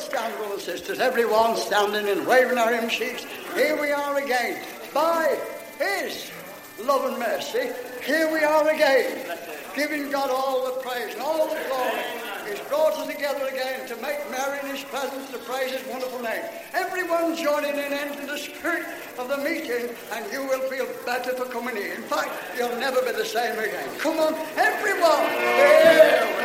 and sisters, everyone standing and waving our hymn sheets. Here we are again. By His love and mercy, here we are again, giving God all the praise and all the glory. He's brought us together again to make merry in His presence, to praise His wonderful name. Everyone joining in into the spirit of the meeting, and you will feel better for coming here. In fact, you'll never be the same again. Come on, everyone.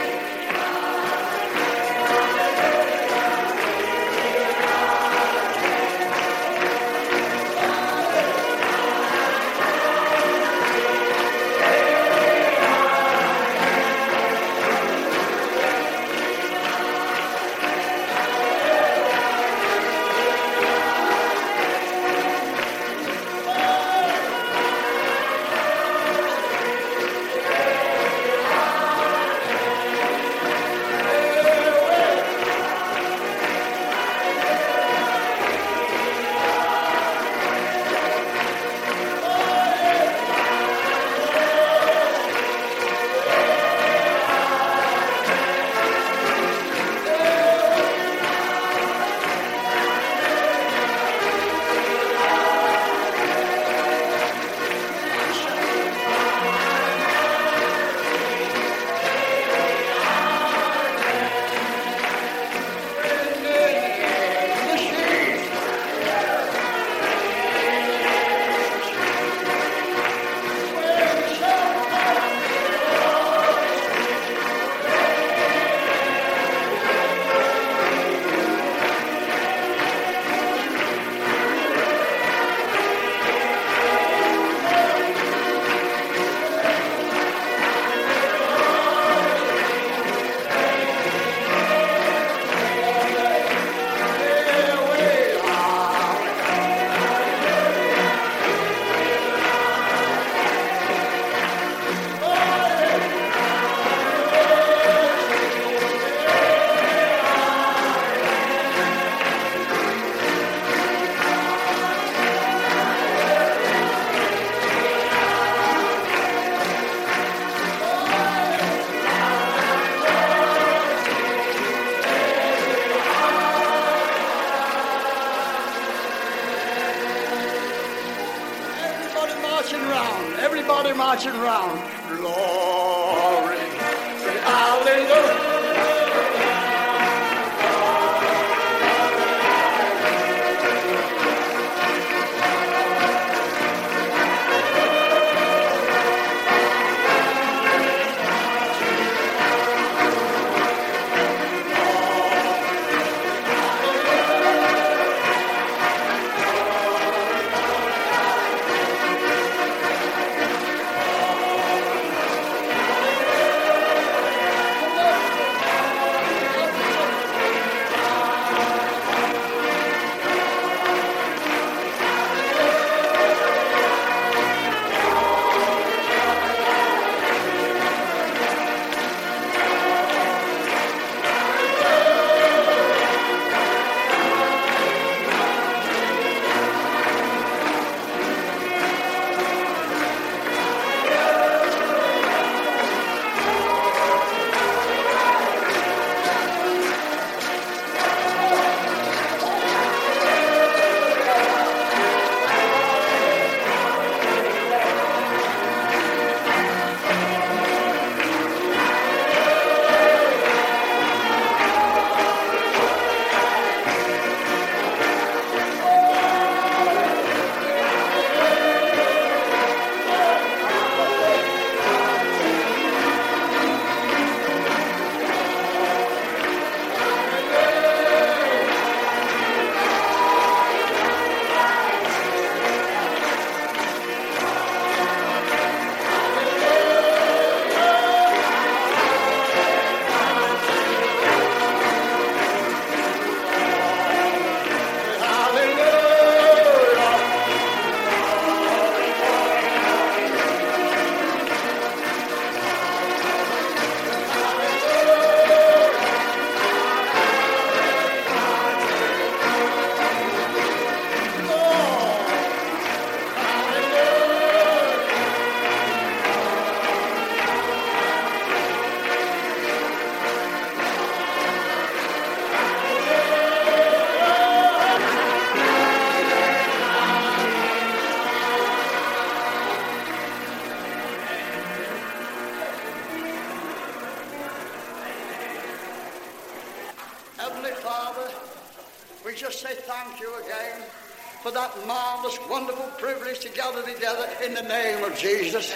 In the name of Jesus.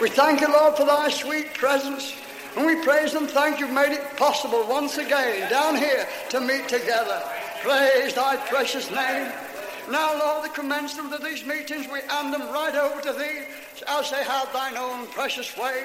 We thank you, Lord, for thy sweet presence. And we praise and thank you, made it possible once again down here to meet together. Praise thy precious name. Now, Lord, the commencement of these meetings, we hand them right over to thee as they have thine own precious way.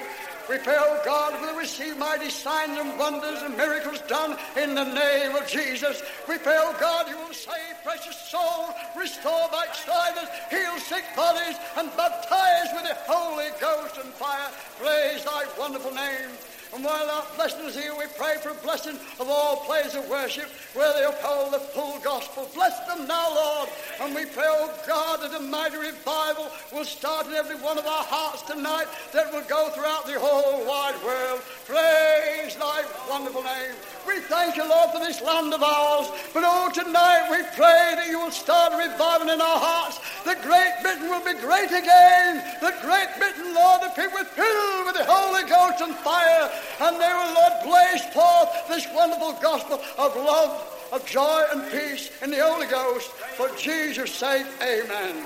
We pray, O God, will receive mighty signs and wonders and miracles done in the name of Jesus. We pray, O God, you will save precious souls, restore backsliders, heal sick bodies, and baptize with the Holy Ghost and fire. Praise thy wonderful name. And while our blessing is here, we pray for a blessing of all places of worship where they uphold the full gospel. Bless them now, Lord. And we pray, oh God, that a mighty revival will start in every one of our hearts tonight that will go throughout the whole wide world. Praise thy wonderful name. We thank you, Lord, for this land of ours. But oh, tonight we pray that you will start a revival in our hearts. The Great Britain will be great again. The Great Britain, Lord, the people filled with the Holy Ghost and fire. And they will, Lord, blaze forth this wonderful gospel of love, of joy and peace in the Holy Ghost. For Jesus' sake, amen.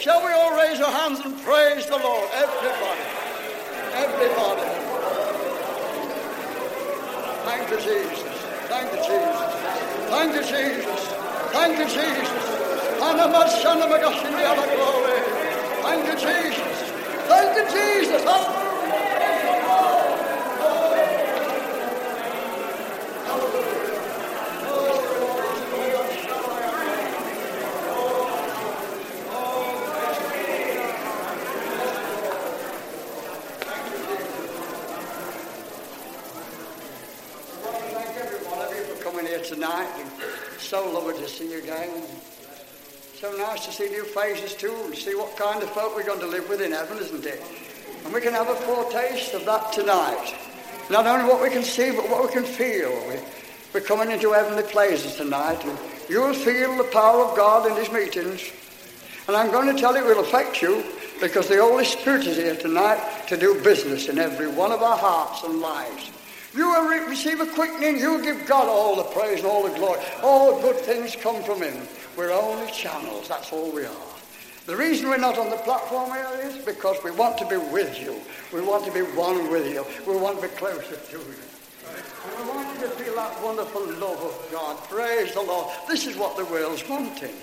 Shall we all raise our hands and praise the Lord? Everybody. Everybody. Thank you, Jesus. Thank you, Jesus. Thank you, Jesus. Thank you, Jesus. Have a glory. Thank you, Jesus. Thank you, Jesus. Thank every one of you for coming here tonight. And so lovely So nice to see new faces too and see what kind of folk we're going to live with in heaven, isn't it? And we can have a foretaste of that tonight. Not only what we can see, but what we can feel. We, we're coming into heavenly places tonight, and you will feel the power of God in these meetings. And I'm going to tell you it will affect you because the Holy Spirit is here tonight to do business in every one of our hearts and lives. You will re- receive a quickening. You will give God all the praise and all the glory. All good things come from Him. We're only channels. That's all we are. The reason we're not on the platform here is because we want to be with you. We want to be one with you. We want to be closer to you. And we want you to feel that wonderful love of God. Praise the Lord. This is what the world's wanting.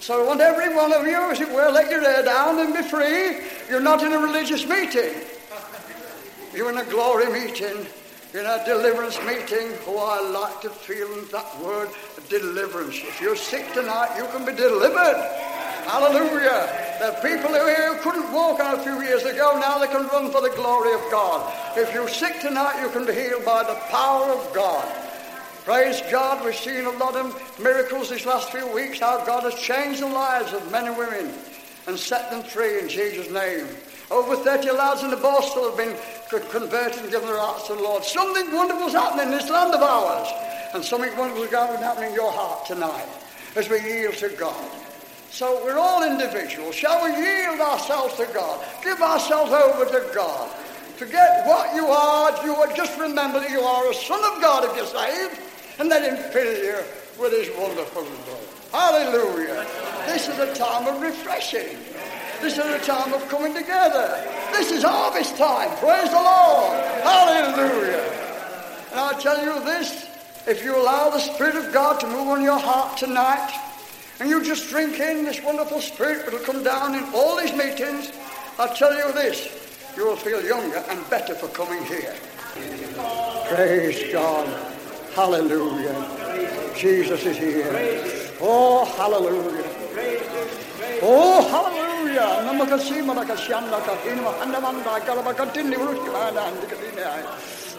So I want every one of you, as it were, let your hair down and be free. You're not in a religious meeting. You're in a glory meeting. In a deliverance meeting. Oh, I like to feel that word, deliverance. If you're sick tonight, you can be delivered. Hallelujah. Are people who here couldn't walk a few years ago. Now they can run for the glory of God. If you're sick tonight, you can be healed by the power of God. Praise God, we've seen a lot of miracles these last few weeks, how God has changed the lives of men and women and set them free in Jesus' name. Over 30 lads in the Borstal have been co- converted and given their hearts to the Lord. Something wonderful's happening in this land of ours. And something wonderful's going to happen in your heart tonight as we yield to God. So we're all individuals. Shall we yield ourselves to God? Give ourselves over to God. Forget what you are. You are just remember that you are a son of God if you're saved, and let Him fill you with His wonderful love. Hallelujah. This is a time of refreshing. This is a time of coming together. This is harvest time. Praise the Lord. Hallelujah. And I tell you this, if you allow the Spirit of God to move on your heart tonight, and you just drink in this wonderful Spirit that will come down in all these meetings, I tell you this, you will feel younger and better for coming here. Praise God. Hallelujah. Jesus is here. Oh, hallelujah. Oh, hallelujah. Namakasima nakashyanda kahinima handamanda kalabakatini urushkimana andikadine.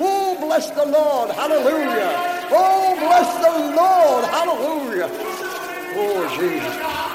Oh, bless the Lord. Hallelujah. Oh, bless the Lord. Hallelujah. Oh, Jesus.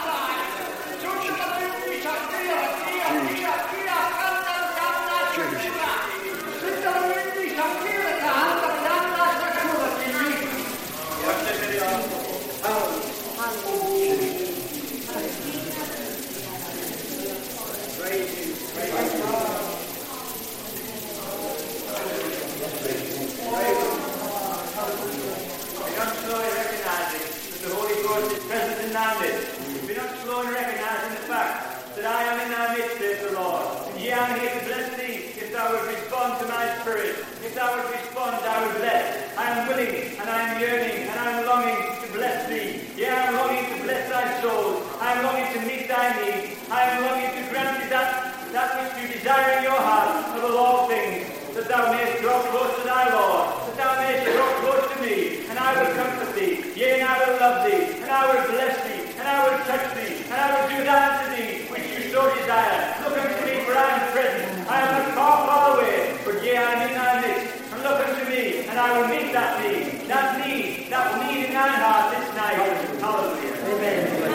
now do that to me, which you so desire. Look unto me, for I am present. I am not far, far away, but yea, I need in thy midst. Look unto me, and I will meet that need, that need, that need in thine heart this night. Hallelujah. Amen.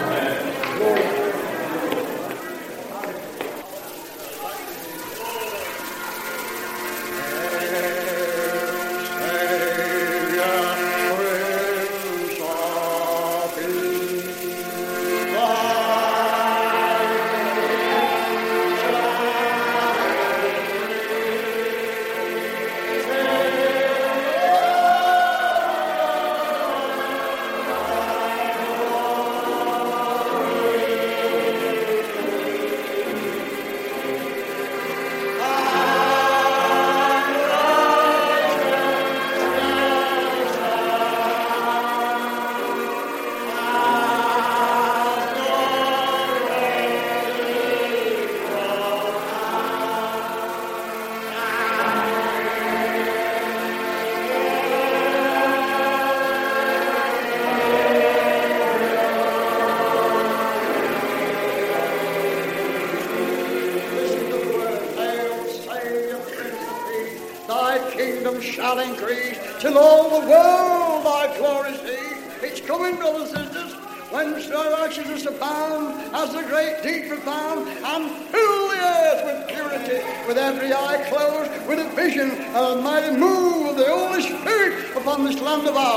of the Lord.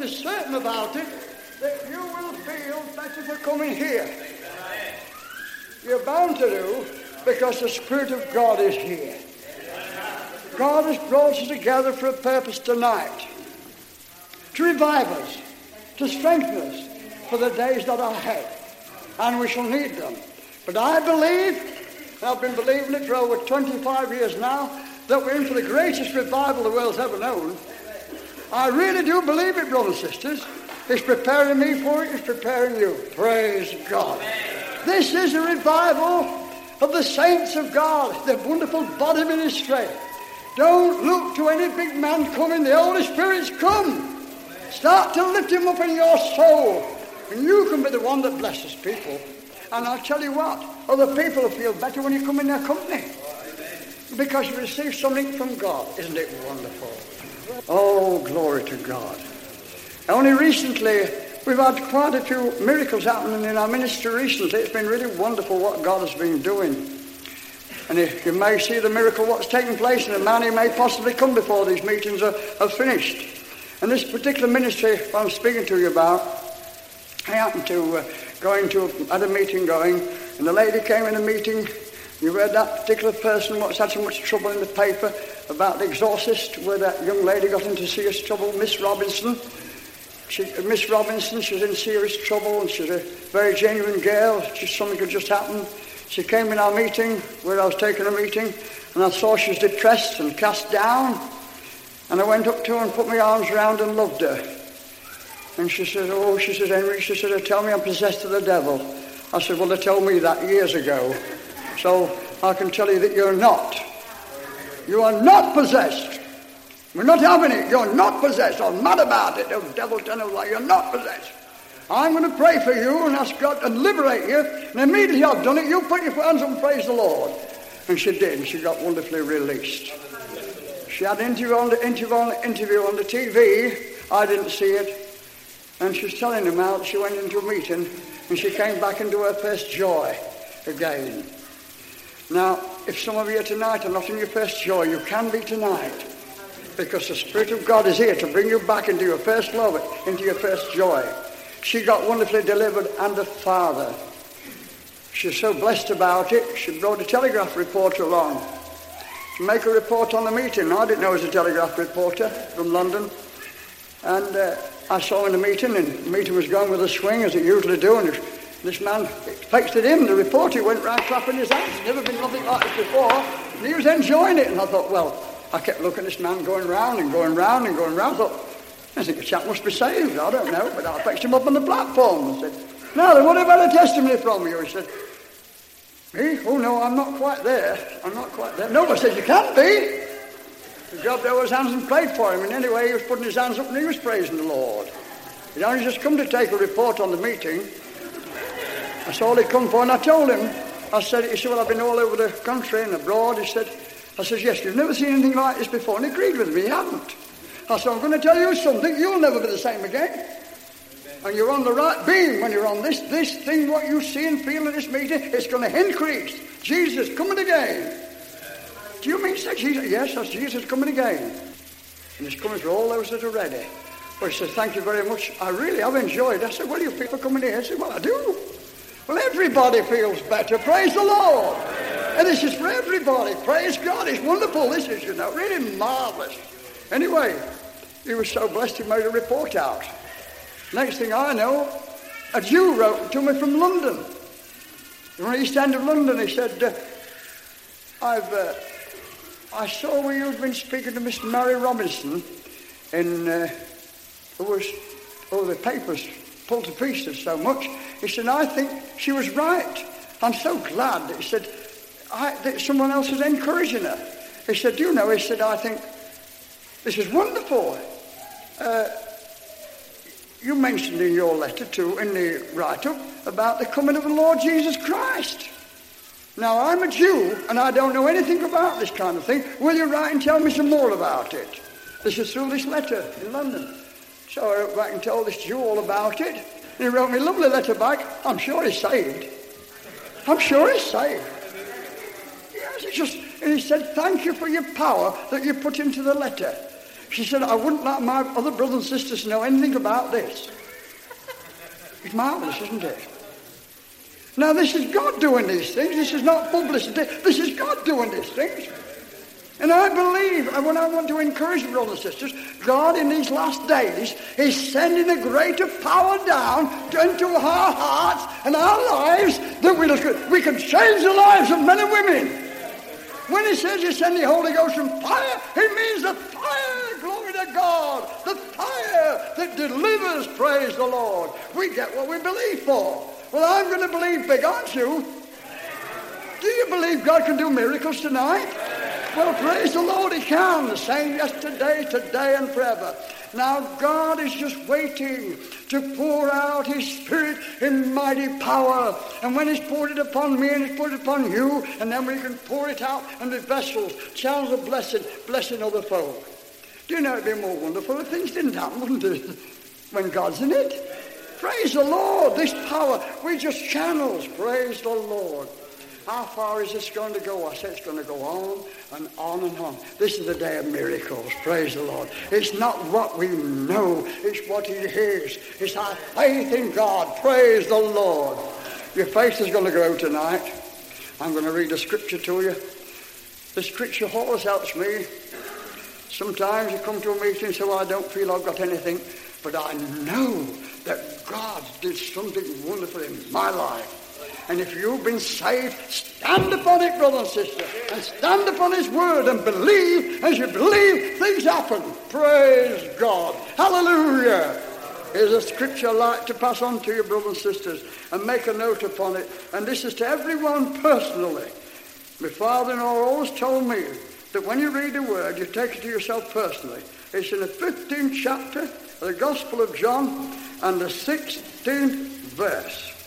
And absolutely certain about it that you will feel better for coming here. You're bound to do because the Spirit of God is here. God has brought us together for a purpose tonight to revive us, to strengthen us for the days that are ahead. And we shall need them. But I believe, I've been believing it for over 25 years now, that we're in for the greatest revival the world's ever known. I really do believe it, brothers and sisters. He's preparing me for it, he's preparing you. Praise God. This is a revival of the saints of God, the wonderful body ministry. Don't look to any big man coming, the Holy Spirit's come. Start to lift him up in your soul, and you can be the one that blesses people. And I'll tell you what, other people will feel better when you come in their company. Because you receive something from God. Isn't it wonderful? Oh, glory to God. Only recently, we've had quite a few miracles happening in our ministry recently. It's been really wonderful what God has been doing. And if you may see the miracle what's taking place, and a man who may possibly come before these meetings are, are finished. And this particular ministry I'm speaking to you about, I happened to uh, go into, had a meeting going, and the lady came in a meeting. You read that particular person what's had so much trouble in the paper about the exorcist, where that young lady got into serious trouble, Miss Robinson. She, uh, Miss Robinson, she's in serious trouble, and she's a very genuine girl. Just something had just happened. She came in our meeting, where I was taking a meeting, and I saw she was depressed and cast down. And I went up to her and put my arms around and loved her. And she said, oh, she said, Henry, she said, uh, tell me I'm possessed of the devil. I said, well, they told me that years ago. So I can tell you that you're not. You are not possessed. We're not having it. You're not possessed. I'm mad about it. The devil tell you like you're not possessed. I'm going to pray for you and ask God to liberate you. And immediately I've done it, you put your hands up and praise the Lord. And she did, and she got wonderfully released. She had an interview on the interview on the interview on the TV. I didn't see it. And she was telling him how she went into a meeting and she came back into her first joy again. Now, if some of you tonight are not in your first joy, you can be tonight. Because the Spirit of God is here to bring you back into your first love, into your first joy. She got wonderfully delivered and a father. She's so blessed about it, she brought a telegraph reporter along to make a report on the meeting. I didn't know he was a telegraph reporter from London. And uh, I saw in the meeting, and the meeting was going with a swing, as it usually do, and this man texted him, the reporter went round clapping his hands. Never been nothing like this before. And he was enjoying it, and I thought, well, I kept looking at this man going round and going round and going round. I thought, I think the chap must be saved. I don't know, but I fetched him up on the platform and said, now then, what about a testimony from you? He said, me? Oh, no, I'm not quite there. I'm not quite there. No, I said, you can't be. He grabbed over his hands and prayed for him. And anyway, he was putting his hands up and he was praising the Lord. He'd only just come to take a report on the meeting. That's all he'd come for. And I told him, I said, he said, well, I've been all over the country and abroad. He said, I said, yes, you've never seen anything like this before. And he agreed with me, he hadn't. I said, I'm going to tell you something. You'll never be the same again. And you're on the right beam when you're on this. This thing, what you see and feel in this meeting, it's going to increase. Jesus coming again. Do you mean say Jesus? Yes, that's Jesus coming again. And he's coming for all those that are ready. Well, he said, thank you very much. I really have enjoyed. I said, well, you people coming here? I said, well, I do. Well, everybody feels better. Praise the Lord. And this is for everybody. Praise God. It's wonderful. This is, you know, really marvelous. Anyway, he was so blessed he made a report out. Next thing I know, a Jew wrote to me from London, from the East End of London. He said, uh, I've... Uh, I saw where you'd been speaking to Miss Mary Robinson in, uh, who was, oh, the papers pulled to pieces so much. He said, I think she was right. I'm so glad. That he said, I, that someone else is encouraging her. He said, you know, he said, I think this is wonderful. Uh, you mentioned in your letter, too, in the write-up, about the coming of the Lord Jesus Christ. Now, I'm a Jew, and I don't know anything about this kind of thing. Will you write and tell me some more about it? This is through this letter in London. So I wrote back and told this Jew all about it. And he wrote me a lovely letter back. I'm sure he's saved. I'm sure he's saved. Yes, it's just, and he said, thank you for your power that you put into the letter. She said, I wouldn't let my other brothers and sisters know anything about this. It's marvelous, isn't it? Now, this is God doing these things. This is not publicity. This is God doing these things. And I believe, and when I want to encourage you, brothers and sisters, God in these last days is sending a greater power down into our hearts and our lives that we, we can change the lives of men and women. When he says he's sending the Holy Ghost and fire, he means the fire, glory to God, the fire that delivers, praise the Lord. We get what we believe for. Well, I'm going to believe big, aren't you? Do you believe God can do miracles tonight? Well, praise the Lord, He can. The same yesterday, today, and forever. Now, God is just waiting to pour out His Spirit in mighty power. And when He's poured it upon me and He's poured it upon you, and then we can pour it out in the vessels, channels of blessing, blessing other folk. Do you know it'd be more wonderful if things didn't happen, wouldn't it? When God's in it. Praise the Lord. This power, we just channels. Praise the Lord. How far is this going to go? I said it's going to go on and on and on. This is the day of miracles. Praise the Lord. It's not what we know, it's what He is. It's our faith in God. Praise the Lord. Your faith is going to grow tonight. I'm going to read a scripture to you. The scripture always helps me. Sometimes you come to a meeting and say, Well, I don't feel I've got anything, but I know that God did something wonderful in my life. And if you've been saved, stand upon it, brother and sister, and stand upon His word and believe. As you believe, things happen. Praise God. Hallelujah. Here's a scripture like to pass on to you, brothers and sisters, and make a note upon it. And this is to everyone personally. My father-in-law always told me that when you read the word, you take it to yourself personally. It's in the 15th chapter of the Gospel of John and the 16th verse.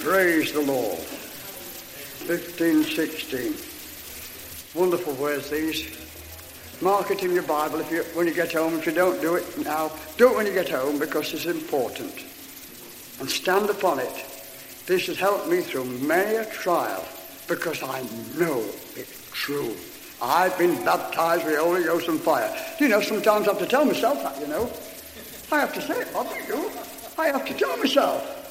Praise the Lord. 15, 16. Wonderful words these. Mark it in your Bible if you, when you get home. If you don't do it now, do it when you get home because it's important. And stand upon it. This has helped me through many a trial because I know it's true. I've been baptized with the Holy Ghost and fire. Do you know, sometimes I have to tell myself that, you know. I have to say it, I do. I have to tell myself.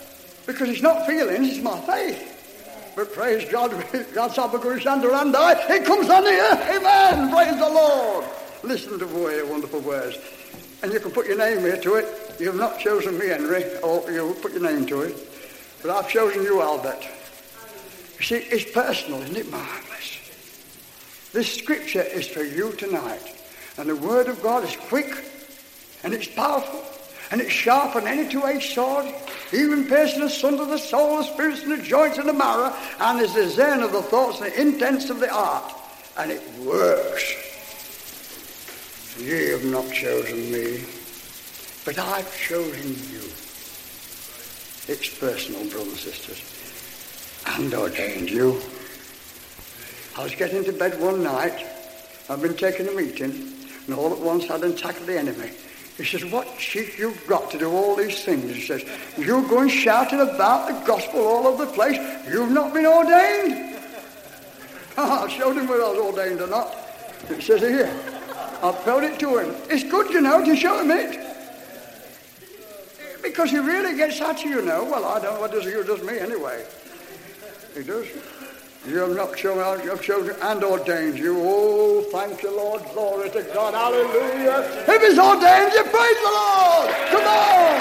Because it's not feelings, it's my faith. But praise God, God's under and I. It comes on here. Amen. Praise the Lord. Listen to the wonderful words. And you can put your name here to it. You've not chosen me, Henry, oh, or you'll put your name to it. But I've chosen you, Albert. You see, it's personal, isn't it marvelous? This scripture is for you tonight. And the word of God is quick and it's powerful and it's sharp on any two-edged sword, even piercing asunder the soul, the spirits, and the joints, and the marrow, and is the zen of the thoughts and the intents of the heart. And it works. Ye have not chosen me, but I've chosen you. It's personal, brothers and sisters, and ordained you. I was getting to bed one night. I've been taking a meeting, and all at once I'd attack the enemy. He says, what cheek you've got to do all these things. He says, you go and shouting about the gospel all over the place. You've not been ordained. I showed him whether I was ordained or not. It says here. I've felt it to him. It's good, you know, to show him it. Because he really gets at you, you know. Well, I don't know what does he does me anyway. He does. You have not chosen, you have chosen and ordained you. Oh, thank you, Lord. Glory to God. Hallelujah. If He's ordained you, praise the Lord. Come on.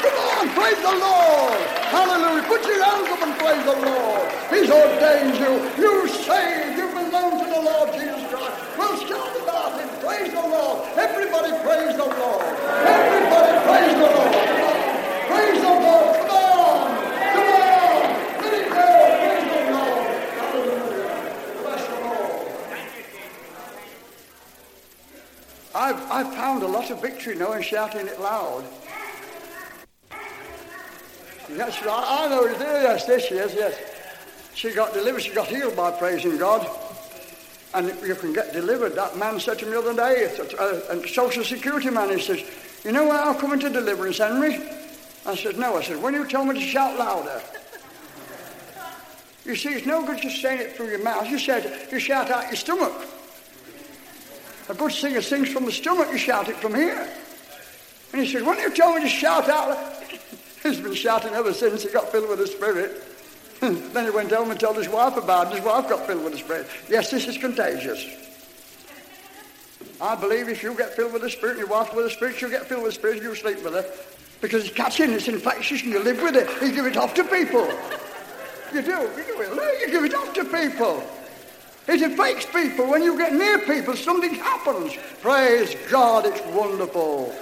Come on, praise the Lord. Hallelujah. Put your hands up and praise the Lord. He's ordained you. You saved. You belong to the Lord Jesus Christ. Well, shout about him. Praise the Lord. Everybody praise the Lord. Everybody praise the Lord. Praise the Lord. Come on. Come on. Let it go. Praise the Lord. I've, I've found a lot of victory knowing shouting it loud. Yes, I, know. Yes, this she is, yes. She got delivered. She got healed by praising God. And you can get delivered. That man said to me the other day, a, a, a social security man, he says, you know why I'm coming to deliverance, Henry? I said, no. I said, when you tell me to shout louder. You see, it's no good just saying it through your mouth. You said, you shout out your stomach. A good singer sings from the stomach, you shout it from here. And he said, When you told me to shout out, he's been shouting ever since he got filled with the Spirit. then he went home and told his wife about it. His wife got filled with the Spirit. Yes, this is contagious. I believe if you get filled with the Spirit and your wife with the Spirit, she'll get filled with the Spirit and you sleep with her. Because it's catching, it's infectious, and you live with it. You give it off to people. You do, you do it. You give it off to people. It affects people. When you get near people, something happens. Praise God, it's wonderful.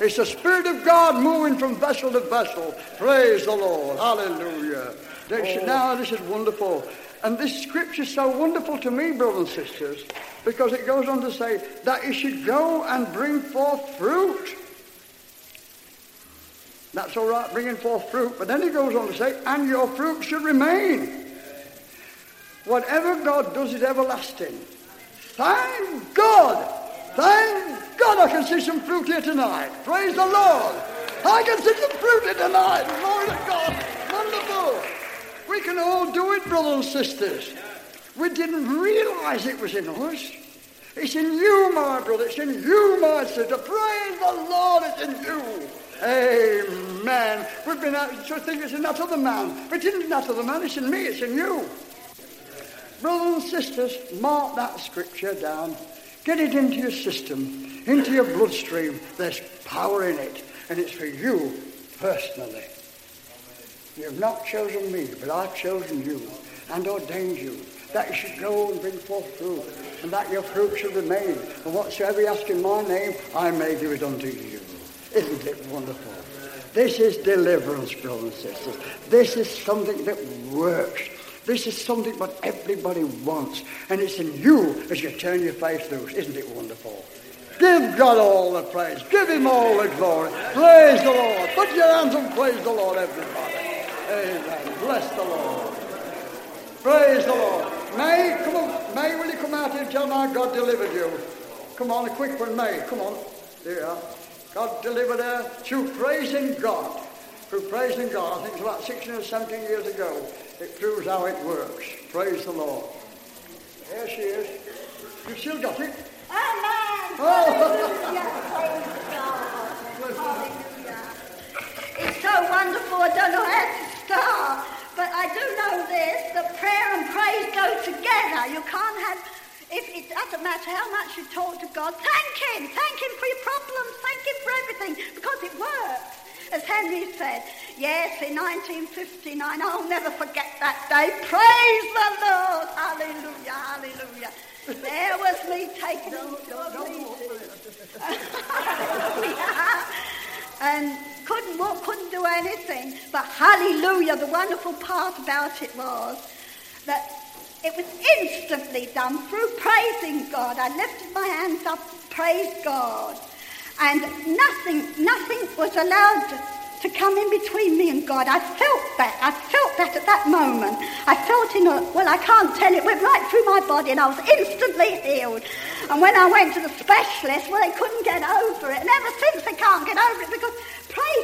It's the Spirit of God moving from vessel to vessel. Praise the Lord. Hallelujah. This, oh. now, this is wonderful. And this scripture is so wonderful to me, brothers and sisters, because it goes on to say that you should go and bring forth fruit. That's all right, bringing forth fruit. But then he goes on to say, and your fruit should remain. Whatever God does is everlasting. Thank God. Thank God I can see some fruit here tonight. Praise the Lord. I can see some fruit here tonight. Glory to God. Wonderful. We can all do it, brothers and sisters. We didn't realize it was in us. It's in you, my brother. It's in you, my sister. Praise the Lord, it's in you. Amen. We've been out to think it's in that other man. But it isn't that other man, it's in me, it's in you. Brothers and sisters, mark that scripture down. Get it into your system, into your bloodstream. There's power in it, and it's for you personally. You've not chosen me, but I've chosen you and ordained you that you should go and bring forth fruit, and that your fruit should remain. And whatsoever you ask in my name, I may do it unto you. Isn't it wonderful? This is deliverance, brothers and sisters. This is something that works. This is something what everybody wants. And it's in you as you turn your face loose. Isn't it wonderful? Give God all the praise. Give him all the glory. Praise the Lord. Put your hands and praise the Lord, everybody. Amen. Bless the Lord. Praise the Lord. May, come on. May, will you come out here and tell my God delivered you? Come on, a quick one, May. Come on. There you are. God delivered her through praising God. Through praising God. I think it's about 16 or 17 years ago. It proves how it works. Praise the Lord. There she is. You still got it? Amen. Oh. Hallelujah. Hallelujah. It's so wonderful. I don't know how to start. But I do know this, that prayer and praise go together. You can't have, if it doesn't matter how much you talk to God, thank Him. Thank Him for your problems. Thank Him for everything, because it works. As Henry said, yes, in 1959, I'll never forget that day. Praise the Lord. Hallelujah, hallelujah. There was me taking and couldn't walk, couldn't do anything. But hallelujah, the wonderful part about it was that it was instantly done through praising God. I lifted my hands up, praised God. And nothing, nothing was allowed to come in between me and God. I felt that. I felt that at that moment. I felt in a, well, I can't tell it, went right through my body and I was instantly healed. And when I went to the specialist, well, they couldn't get over it. And ever since they can't get over it because, praise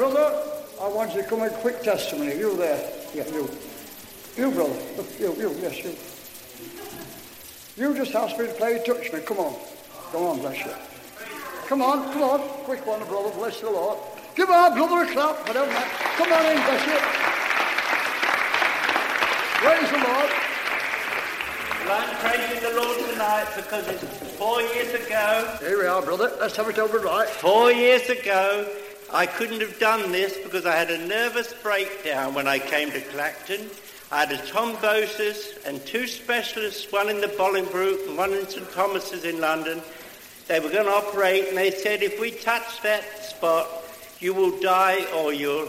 Brother, I want you to come in quick testimony. You there. Yeah, you. You, brother. You, you, yes, you. You just asked me to play Touch Me. Come on. Come on, bless you. Come on, come on. Quick one, brother. Bless the Lord. Give our brother a clap. Don't know. Come on in, bless you. Praise the Lord. Well, I'm praising the Lord tonight because it's four years ago. Here we are, brother. Let's have it over right. Four years ago, I couldn't have done this because I had a nervous breakdown when I came to Clacton. I had a thrombosis and two specialists, one in the Bolingbroke and one in St Thomas's in London. They were going to operate, and they said, if we touch that spot, you will die or you'll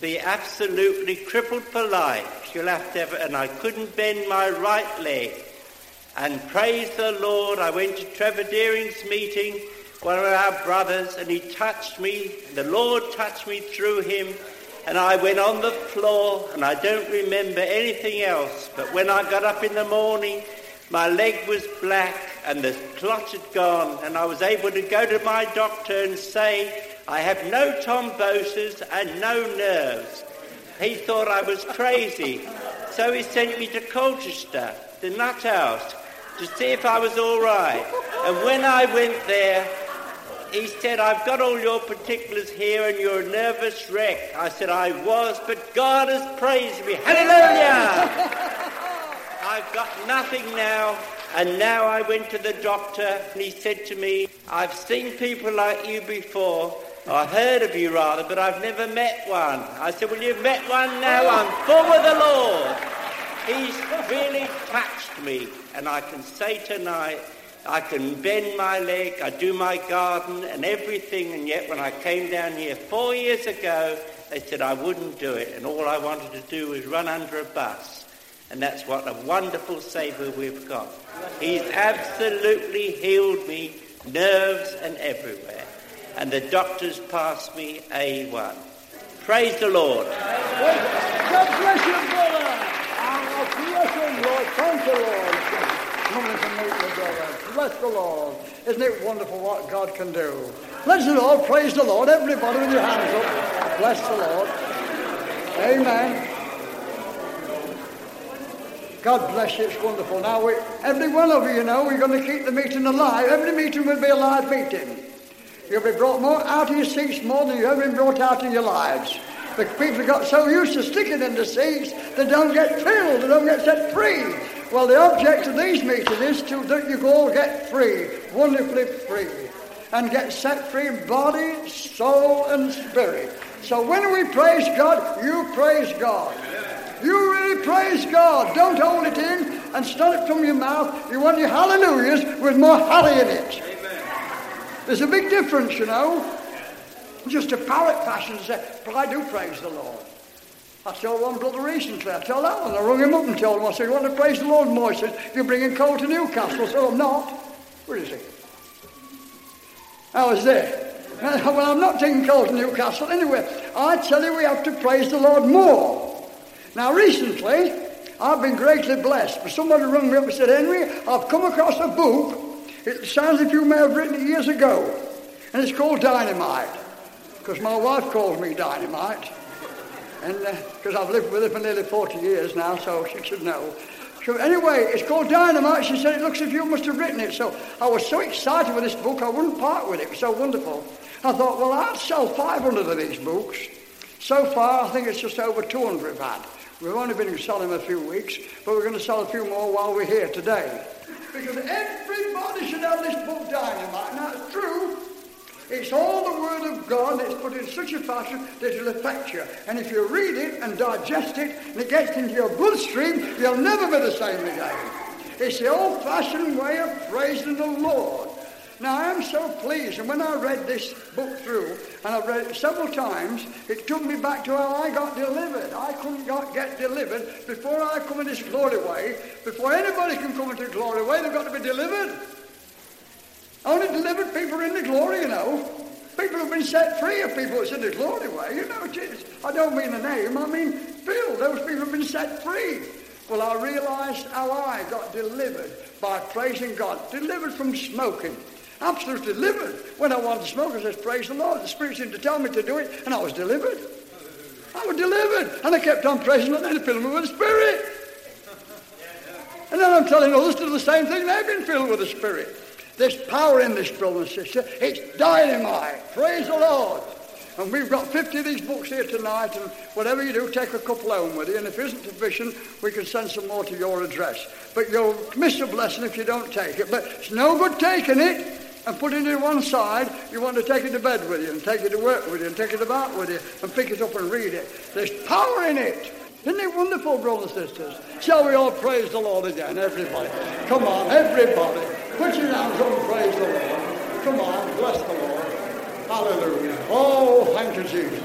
be absolutely crippled for life. You'll have to have, and I couldn't bend my right leg. And praise the Lord, I went to Trevor Deering's meeting, one of our brothers, and he touched me. and The Lord touched me through him, and I went on the floor, and I don't remember anything else. But when I got up in the morning, my leg was black, and the clot had gone, and I was able to go to my doctor and say, I have no thrombosis and no nerves. He thought I was crazy, so he sent me to Colchester, the nut house, to see if I was all right. And when I went there, he said, I've got all your particulars here and you're a nervous wreck. I said, I was, but God has praised me. Hallelujah! I've got nothing now. And now I went to the doctor and he said to me, I've seen people like you before, I heard of you rather, but I've never met one. I said, Well, you've met one now. I'm full of the Lord. He's really touched me. And I can say tonight, I can bend my leg, I do my garden and everything. And yet, when I came down here four years ago, they said I wouldn't do it. And all I wanted to do was run under a bus. And that's what a wonderful Saviour we've got. He's absolutely healed me, nerves and everywhere. And the doctors passed me A1. Praise the Lord. God bless you, brother. Oh, bless him, Lord. Thank you, Lord. To meet brother. Bless the Lord. Isn't it wonderful what God can do? Bless the Lord. Praise the Lord. Everybody with your hands up. Bless the Lord. Amen. God bless you. It's wonderful. Now, we, every one of you, you know, we're going to keep the meeting alive. Every meeting will be a live meeting. You'll be brought more out of your seats more than you've ever been brought out in your lives. The people got so used to sticking in the seats, they don't get filled, they don't get set free. Well, the object of these meetings is to that you all get free, wonderfully free, and get set free in body, soul, and spirit. So when we praise God, you praise God. You really praise God. Don't hold it in and start it from your mouth. You want your hallelujahs with more hallelujah in it. There's a big difference, you know. Just a parrot fashion to say, but I do praise the Lord. I told one brother recently, I told that one, I rung him up and told him, I said, you want to praise the Lord more? He said, you're bringing coal to Newcastle. I said, I'm not. Where is he? I was there. Well, I'm not taking coal to Newcastle. Anyway, I tell you, we have to praise the Lord more. Now, recently, I've been greatly blessed. But somebody rang me up and said, Henry, I've come across a book. It sounds if you may have written it years ago. And it's called Dynamite. Because my wife calls me Dynamite. And because uh, I've lived with her for nearly 40 years now, so she should know. So anyway, it's called Dynamite. She said, it looks as if you must have written it. So I was so excited with this book, I wouldn't part with it. It was so wonderful. I thought, well, I'll sell 500 of these books. So far, I think it's just over 200 we've had. We've only been selling a few weeks, but we're going to sell a few more while we're here today. Because everybody should have this book, Dynamite. Now, it's true. It's all the Word of God. that's put in such a fashion that it'll affect you. And if you read it and digest it, and it gets into your bloodstream, you'll never be the same again. It's the old-fashioned way of praising the Lord. Now, I am so pleased, and when I read this book through, and I've read it several times, it took me back to how I got delivered. I couldn't got, get delivered before I come in this glory way. Before anybody can come into glory way, they've got to be delivered. Only delivered people are in the glory, you know. People have been set free of people that's in the glory way. You know, Jesus. I don't mean the name, I mean Phil. Those people have been set free. Well, I realized how I got delivered by praising God. Delivered from smoking. Absolutely delivered. When I wanted to smoke, I said, Praise the Lord. The Spirit seemed to tell me to do it, and I was delivered. I was delivered. And I kept on praising, and then filled with the Spirit. And then I'm telling others to do the same thing. They've been filled with the Spirit. There's power in this, brother and sister. It's dynamite. Praise the Lord. And we've got 50 of these books here tonight, and whatever you do, take a couple home with you. And if it isn't sufficient, we can send some more to your address. But you'll miss a blessing if you don't take it. But it's no good taking it and putting it in one side. You want to take it to bed with you, and take it to work with you, and take it about with you, and pick it up and read it. There's power in it. Isn't it wonderful, brothers and sisters? Shall we all praise the Lord again, everybody? Come on, everybody. Put your hands up and praise the Lord. Come on, bless the Lord. Hallelujah. Oh, thank you, Jesus.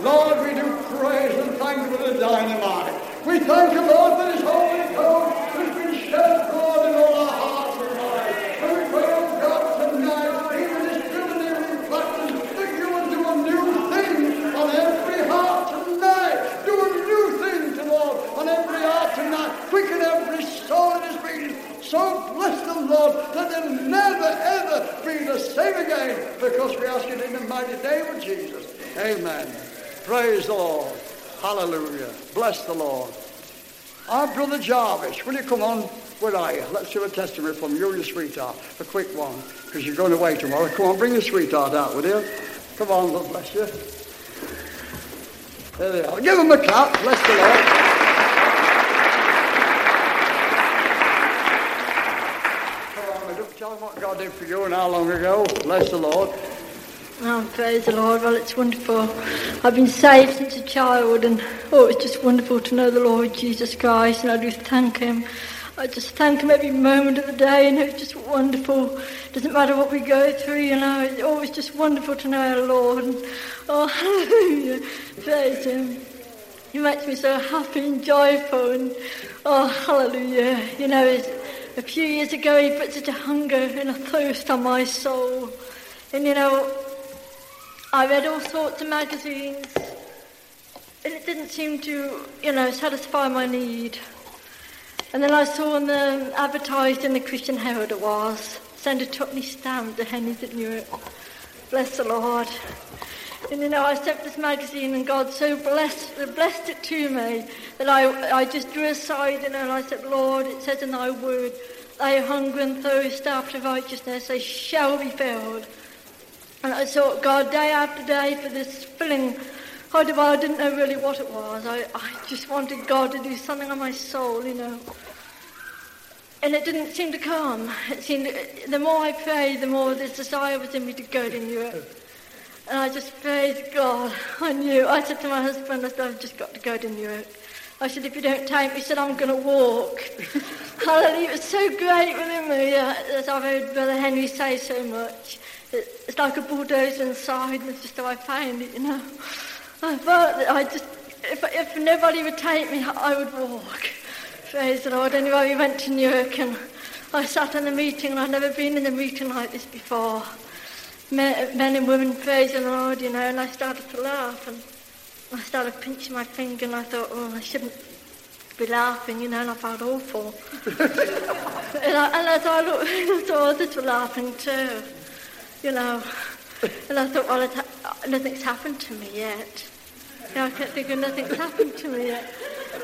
Lord, we do praise and thank you for the dynamite. We thank you, Lord, for this Holy Ghost has been shed abroad in all our hearts and minds. And we pray, oh God, tonight, even this preliminary practice, that you will do a new thing on every heart tonight. Do a new thing, to Lord, on every heart tonight. Quicken every soul in this. So bless them, Lord, that they'll never, ever be the same again because we ask it in the mighty name of Jesus. Amen. Praise the Lord. Hallelujah. Bless the Lord. Our brother Jarvis, will you come on? Where are you? Let's do a testimony from you and your sweetheart. A quick one, because you're going away tomorrow. Come on, bring your sweetheart out, will you? Come on, Lord bless you. There they are. Give them a clap. Bless the Lord. Tell them what God did for you and how long ago. Bless the Lord. Oh, praise the Lord. Well, it's wonderful. I've been saved since a child, and oh, it's just wonderful to know the Lord Jesus Christ, and I do thank Him. I just thank Him every moment of the day, and it's just wonderful. Doesn't matter what we go through, you know, it's always just wonderful to know our Lord. And, oh, hallelujah. Praise Him. He makes me so happy and joyful, and oh, hallelujah. You know, a few years ago, He put such a hunger and a thirst on my soul. And, you know, I read all sorts of magazines, and it didn't seem to, you know, satisfy my need. And then I saw in the advertised in the Christian Herald it was, send a twopenny stamp to Henry that knew it. Bless the Lord. And you know, I sent this magazine and God so blessed, blessed it to me that I, I just drew aside you know, and I said, Lord, it says in thy word, thy hunger and thirst after righteousness, they shall be filled. And I sought God day after day for this filling. I didn't know really what it was. I, I just wanted God to do something on my soul, you know. And it didn't seem to come. It seemed the more I prayed, the more this desire was in me to go to Newark. And I just prayed God. I knew. I said to my husband, I said, I've just got to go to Newark. I said, if you don't take me, he said, I'm going to walk. Hallelujah. It was so great within me, as I've heard Brother Henry say so much. It's like a bulldozer inside, it's just how I found it, you know. I thought that I just, if, if nobody would take me, I would walk. Praise the Lord. Anyway, we went to Newark, and I sat in the meeting, and I'd never been in a meeting like this before. Men, and women praising the Lord, you know, and I started to laugh, and I started pinching my finger, and I thought, oh, I shouldn't be laughing, you know, and I felt awful. and, I, and as I looked, I thought others were laughing too you know. And I thought, well, ha- nothing's happened to me yet. You know, I kept thinking, nothing's happened to me yet.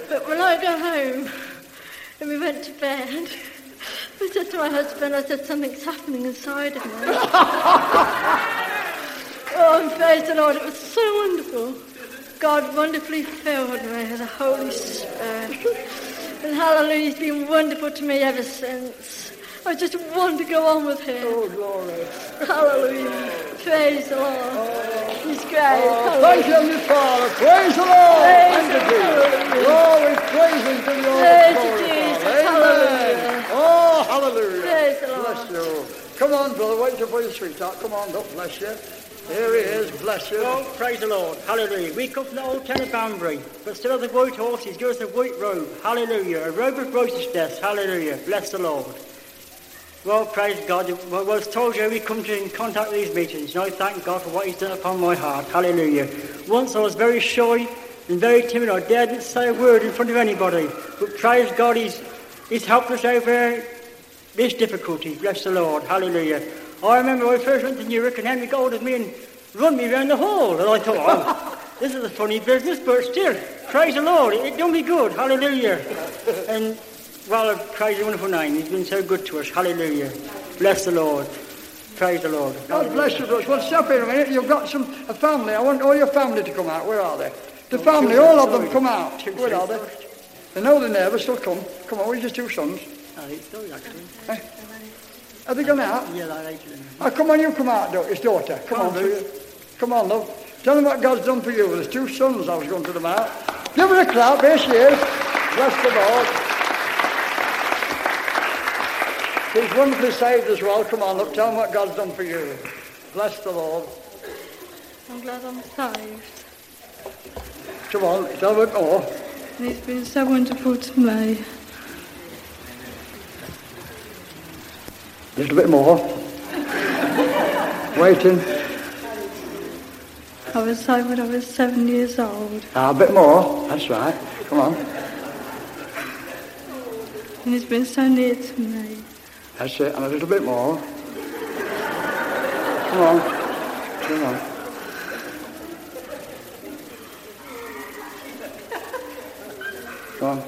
But when I got home and we went to bed, I said to my husband, I said, something's happening inside of me. oh, and praise the Lord, it was so wonderful. God wonderfully filled me with the Holy Spirit. And hallelujah, he's been wonderful to me ever since. I just want to go on with him. Oh, glory. Hallelujah. Praise the Lord. Oh. He's great. Oh, thank you, Father. Praise the Lord. Praise you, Jesus. Oh, praise him to your Praise glory, Jesus. Father. Hallelujah. Hallelujah. Praise the Lord. Bless you. Come on, brother. Wait till for your sweetheart. Come on, God bless you. Here he is. Bless you. Oh, praise the Lord. Hallelujah. We come from the old town of Banbury, but still have the white horse, he's given us a white robe. Hallelujah. A robe of righteousness. Hallelujah. Bless the Lord. Well, praise God. Well, was told you, we come to in contact with these meetings, and I thank God for what He's done upon my heart. Hallelujah. Once I was very shy and very timid. I daredn't say a word in front of anybody. But praise God, He's, he's helped us over this difficulty. Bless the Lord. Hallelujah. I remember when I first went to Newark and Henry of me and run me round the hall. And I thought, oh, this is a funny business, but still, praise the Lord. It, done me good. Hallelujah. And, well, praise the wonderful name. He's been so good to us. Hallelujah. Bless the Lord. Praise the Lord. God bless you, brothers. Well, stop here a minute. You've got some a family. I want all your family to come out. Where are they? The oh, family, all of them come out. Where are they? They know they're there, They'll come. Come on, where's your two sons? Oh, it's those actually. Are they gone out? Yeah, they're later than Oh, come on, you come out, do- his daughter. Come on, Ruth. Come on, love. Tell them what God's done for you. There's two sons I was going to them out. Give her a clap. Here she is. Bless the Lord. She's wonderfully saved as well. Come on, look. Tell them what God's done for you. Bless the Lord. I'm glad I'm saved. Come on, tell them more. Oh. And it's been so wonderful to me. A bit more. Waiting. I was saved when I was seven years old. Ah, a bit more. That's right. Come on. And it's been so near to me. That's it. And a little bit more. Come on. Come on. Come on.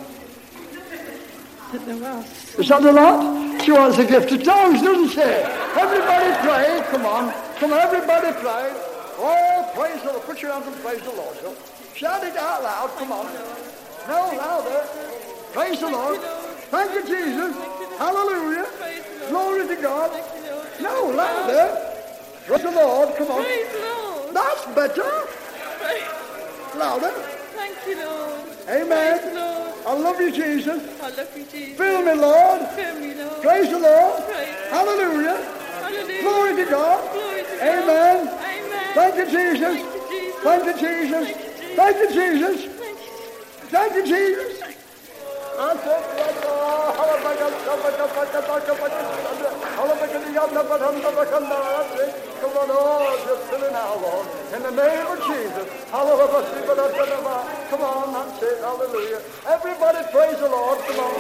But there was. Is that a lot? She wants a gift of tongues, doesn't she? Everybody pray. Come on. Come on, everybody pray. Oh, praise the Lord. Put your hands and praise the Lord. So, shout it out loud. Come on. No, louder. Praise the Lord. Thank you, Jesus. Hallelujah. Glory to God. No, louder. Praise the Lord. Come on. Praise the Lord. That's better. Louder. Thank you, Lord. Amen. Praise. I love you, Jesus. I love you, Jesus. Fill me, Lord. Fill me, Lord. Praise the Lord. Praise Hallelujah. Hallelujah. Glory to God. Glory to Amen. God. Amen. Thank you, Jesus. Thank you, Jesus. Thank you, Jesus. Thank you, Jesus. Thank you, Jesus. Come on, Lord. In the name of Jesus. Come on, that's it. Hallelujah. Everybody praise the Lord. Come on.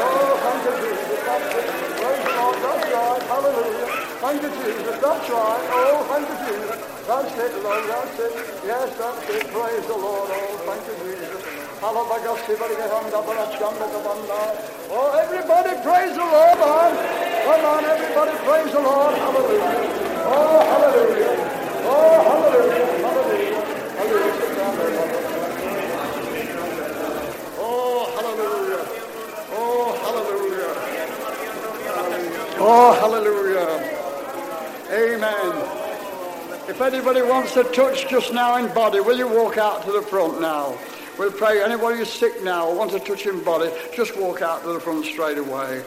Oh, thank you, Jesus. That's it. Praise the Lord. That's right. Hallelujah. Thank you, Jesus. That's right. Oh, thank you, Jesus. That's it, Lord. That's it. Yes, that's it. Praise the Lord. Oh, thank you, Jesus. Oh, everybody praise the Lord, man. Come on, everybody praise the Lord. Hallelujah. Oh, hallelujah. Oh, hallelujah. Hallelujah. Hallelujah. Oh, hallelujah. Oh, hallelujah. Oh, hallelujah. Amen. If anybody wants a touch just now in body, will you walk out to the front now? We'll pray. Anybody who's sick now or wants a touch in body, just walk out to the front straight away.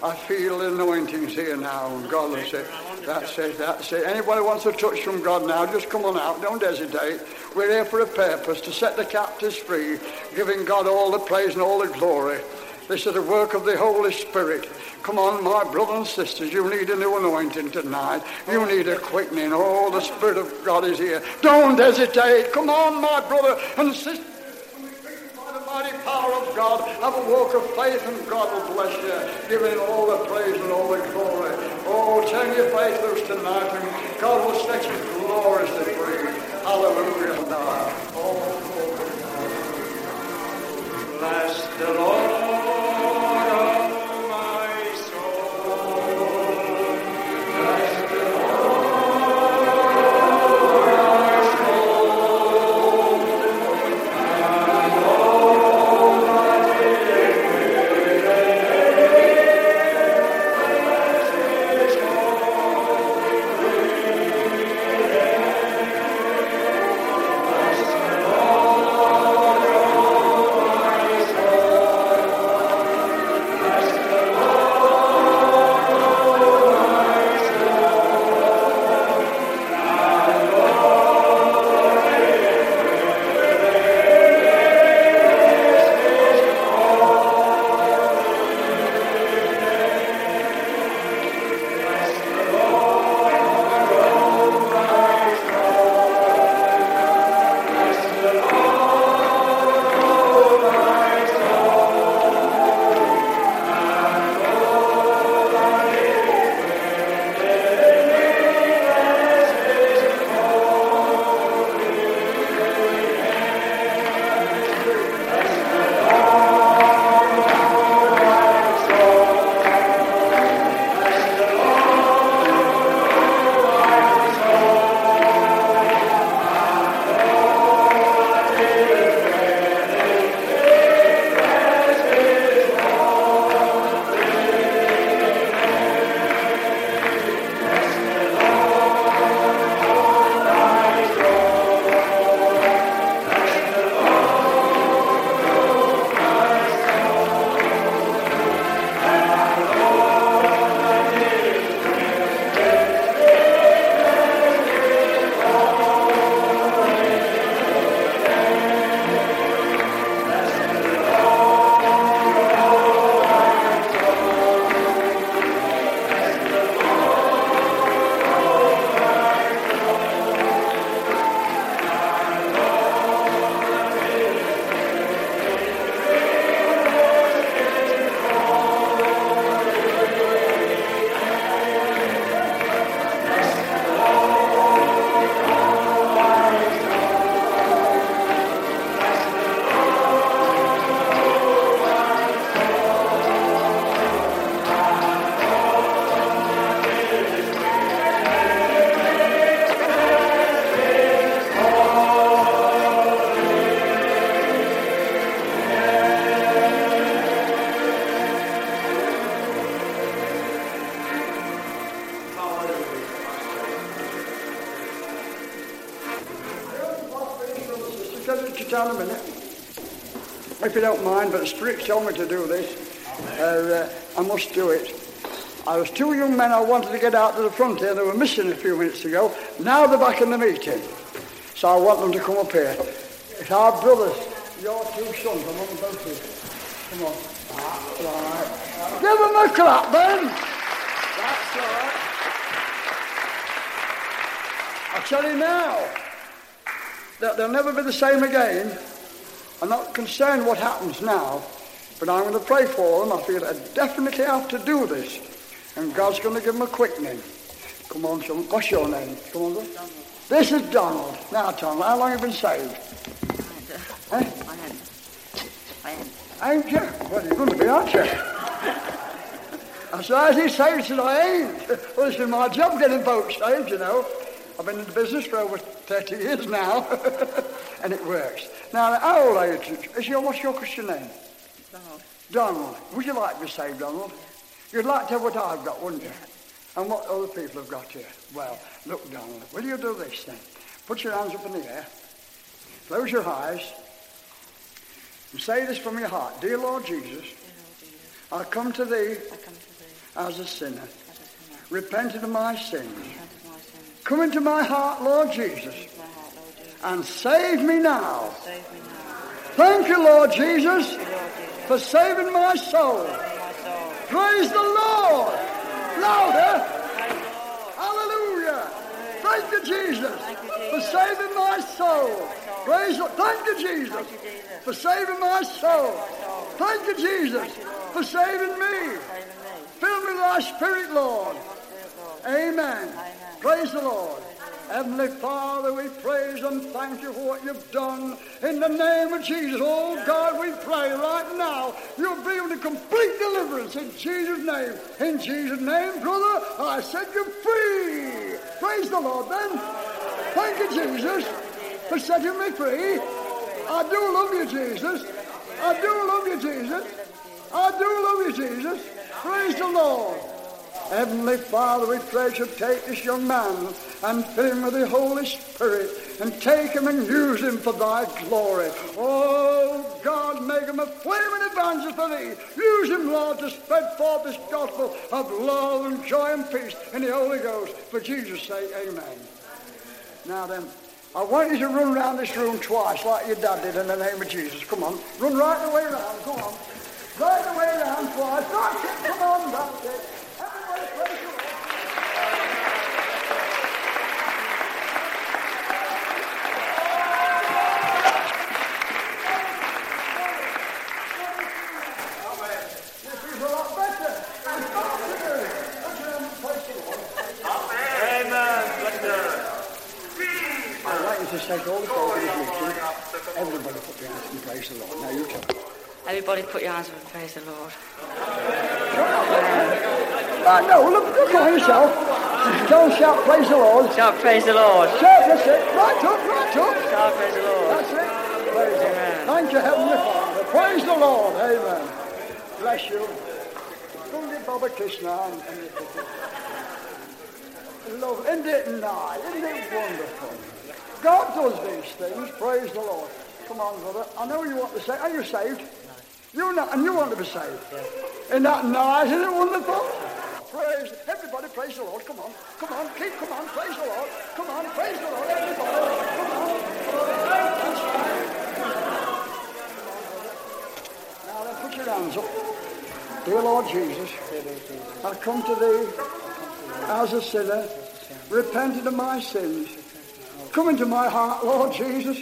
I feel the anointings here now. And God will say, that's it, that's it. Anybody wants a touch from God now, just come on out. Don't hesitate. We're here for a purpose, to set the captives free, giving God all the praise and all the glory. This is the work of the Holy Spirit. Come on, my brothers and sisters, you need a new anointing tonight. You need a quickening. Oh, the Spirit of God is here. Don't hesitate. Come on, my brother and sister. Mighty power of God, have a walk of faith and God will bless you, Give giving all the praise and all the glory. Oh, turn your faith loose tonight and God will set you gloriously free. Hallelujah. Oh, Bless the Lord, down a minute. If you don't mind, but Spirit told me to do this. Uh, uh, I must do it. I was two young men I wanted to get out to the front here. They were missing a few minutes ago. Now they're back in the meeting. So I want them to come up here. It's our brothers, your two sons. I want them both here. Come on. That's right. Give them a clap then. That's right. I tell you now that they'll never be the same again. I'm not concerned what happens now, but I'm going to pray for them. I feel I definitely have to do this. And God's going to give them a quickening. Come on, son. What's your name? Come on, son. This is Donald. Now, Donald, how long have you been saved? Eh? I am. I am. Ain't you? Well, you're going to be, aren't you? I said, as he saved, said, I ain't. Well, it's been my job getting folks saved, you know. I've been in the business for over 30 years now, and it works. Now, how old are you? Is your, what's your Christian name? Donald. Donald. Would you like to be saved, Donald? You'd like to have what I've got, wouldn't you? And what other people have got here. Well, look, Donald, will you do this then? Put your hands up in the air. Close your eyes. And say this from your heart. Dear Lord Jesus, I come to thee I come to thee as a sinner, as a sinner. repenting of my sins. Repent of my sins. Come into my heart, Lord Jesus, and save me now. Thank you, Lord Jesus, for saving my soul. Praise the Lord. Louder. Hallelujah. Thank you, Jesus, for saving my soul. Praise the Thank you, Jesus, for saving my soul. Thank you, Jesus, for saving me. Fill me with thy. Spirit, Lord. Amen. Praise the Lord. Heavenly Father, we praise and thank you for what you've done. In the name of Jesus, oh God, we pray right now you'll be able to complete deliverance in Jesus' name. In Jesus' name, brother, I set you free. Praise the Lord then. Thank you, Jesus, for setting me free. I do love you, Jesus. I do love you, Jesus. I do love you, Jesus. Praise the Lord. Heavenly Father, we pray you take this young man and fill him with the Holy Spirit and take him and use him for thy glory. Oh God, make him a flaming evangelist for thee. Use him, Lord, to spread forth this gospel of love and joy and peace in the Holy Ghost. For Jesus' sake, amen. Now then, I want you to run around this room twice like your dad did in the name of Jesus. Come on. Run right the way around. Come on. Right the way around twice. That's it. Come on. That's it. Everybody praise the Lord. This is a lot better. It's got to do. Put your hands- praise the Lord. Amen. I'd like you to take all the folk in meeting. Everybody put your hands and praise the Lord. Now you tell me. Everybody put your hands up and praise the Lord. Uh, no, look, look on yourself. Don't shout, praise the Lord. Shout praise the Lord. Shout, that's it. Right up, right up. Shout praise the Lord. That's it. Praise the Lord. Thank you, Heavenly Father. Praise the Lord. Amen. Bless you. Go give Bob a kiss now. And, and you take it. Love, isn't it nice? Isn't it wonderful? God does these things. Praise the Lord. Come on, brother. I know you want to say. Are you saved? You're not, and you want to be saved. Isn't that nice? Isn't it wonderful? Praise, everybody praise the Lord. Come on, come on, keep, come on, praise the Lord. Come on, praise the Lord, everybody. Come on. Now then, put your hands up. Dear Lord Jesus, I come to thee as a sinner, repenting of my sins. Come into my heart, Lord Jesus,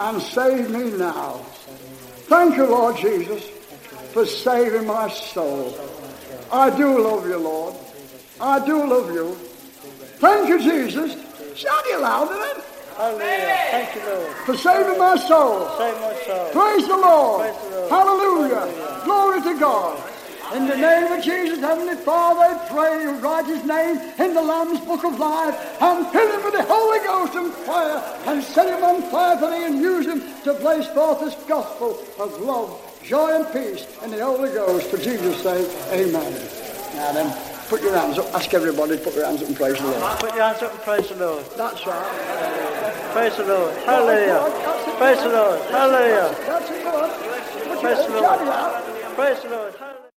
and save me now. Thank you, Lord Jesus, for saving my soul. I do love you, Lord. I do love you. Thank you, Jesus. Shout it louder then. Hallelujah. Thank you, Lord. For saving my soul. Save my soul. Praise the Lord. Praise the Lord. Hallelujah. Glory to God. In the name of Jesus, Heavenly Father, I pray you write his name in the Lamb's Book of Life and fill him with the Holy Ghost and fire and set him on fire for thee and use him to place forth this gospel of love, joy and peace in the Holy Ghost. For Jesus' sake, amen. Now then, Put your hands up. Ask everybody to put their hands up and praise the Lord. Put your hands up and praise the Lord. That's right. Praise the Lord. Hallelujah. Praise the Lord. Hallelujah. That's it, go on. Put your Praise the Lord. Praise the Lord.